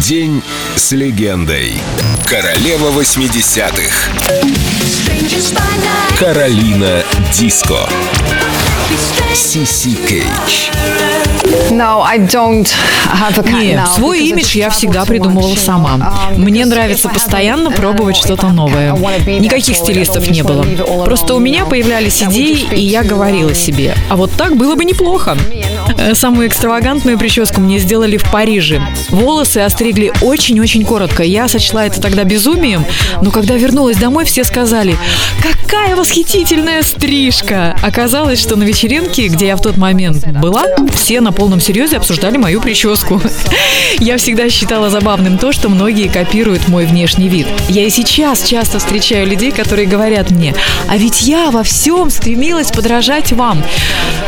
День с легендой. Королева 80-х. Каролина Диско. Сиси Кейдж. Нет, свой имидж я всегда придумывала сама. Мне нравится постоянно пробовать что-то новое. Никаких стилистов не было. Просто у меня появлялись идеи, и я говорила себе, а вот так было бы неплохо. Э, самую экстравагантную прическу мне сделали в Париже. Волосы остригли очень-очень коротко. Я сочла это тогда безумием, но когда вернулась домой, все сказали, какая восхитительная стрижка! Оказалось, что на вечеринке, где я в тот момент была, все на полном серьезе обсуждали мою прическу. Я всегда считала забавным то, что многие копируют мой внешний вид. Я и сейчас часто встречаю людей, которые говорят мне, а ведь я во всем стремилась подражать вам.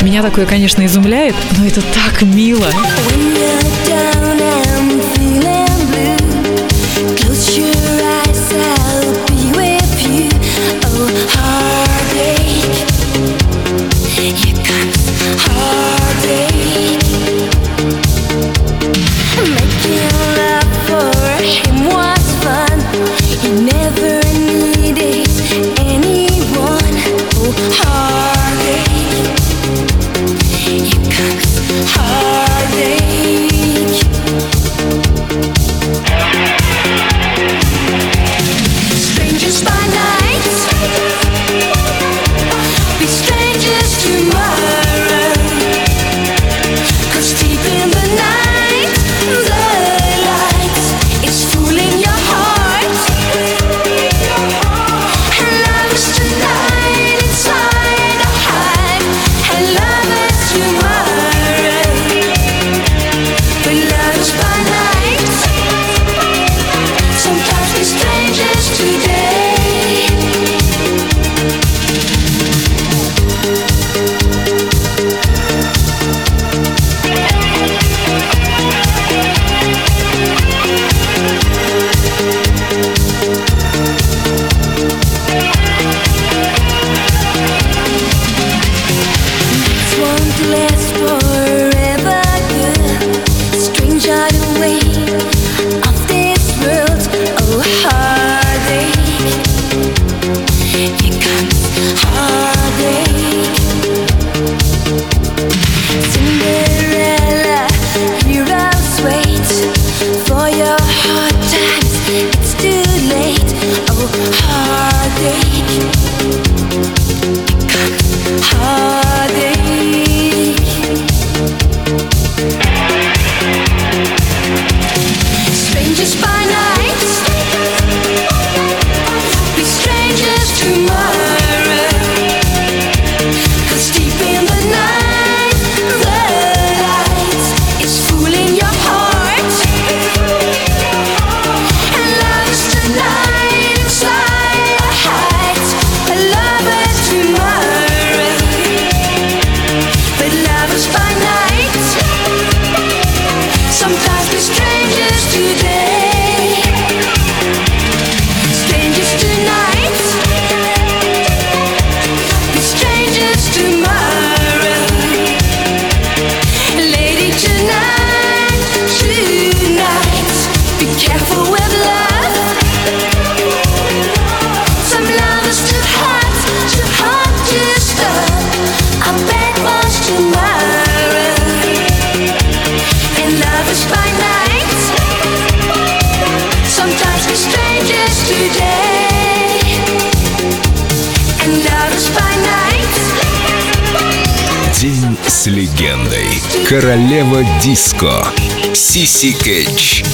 Меня такое, конечно, изумляет, но это так мило. День с легендой. Королева диско. Сиси Кэтч.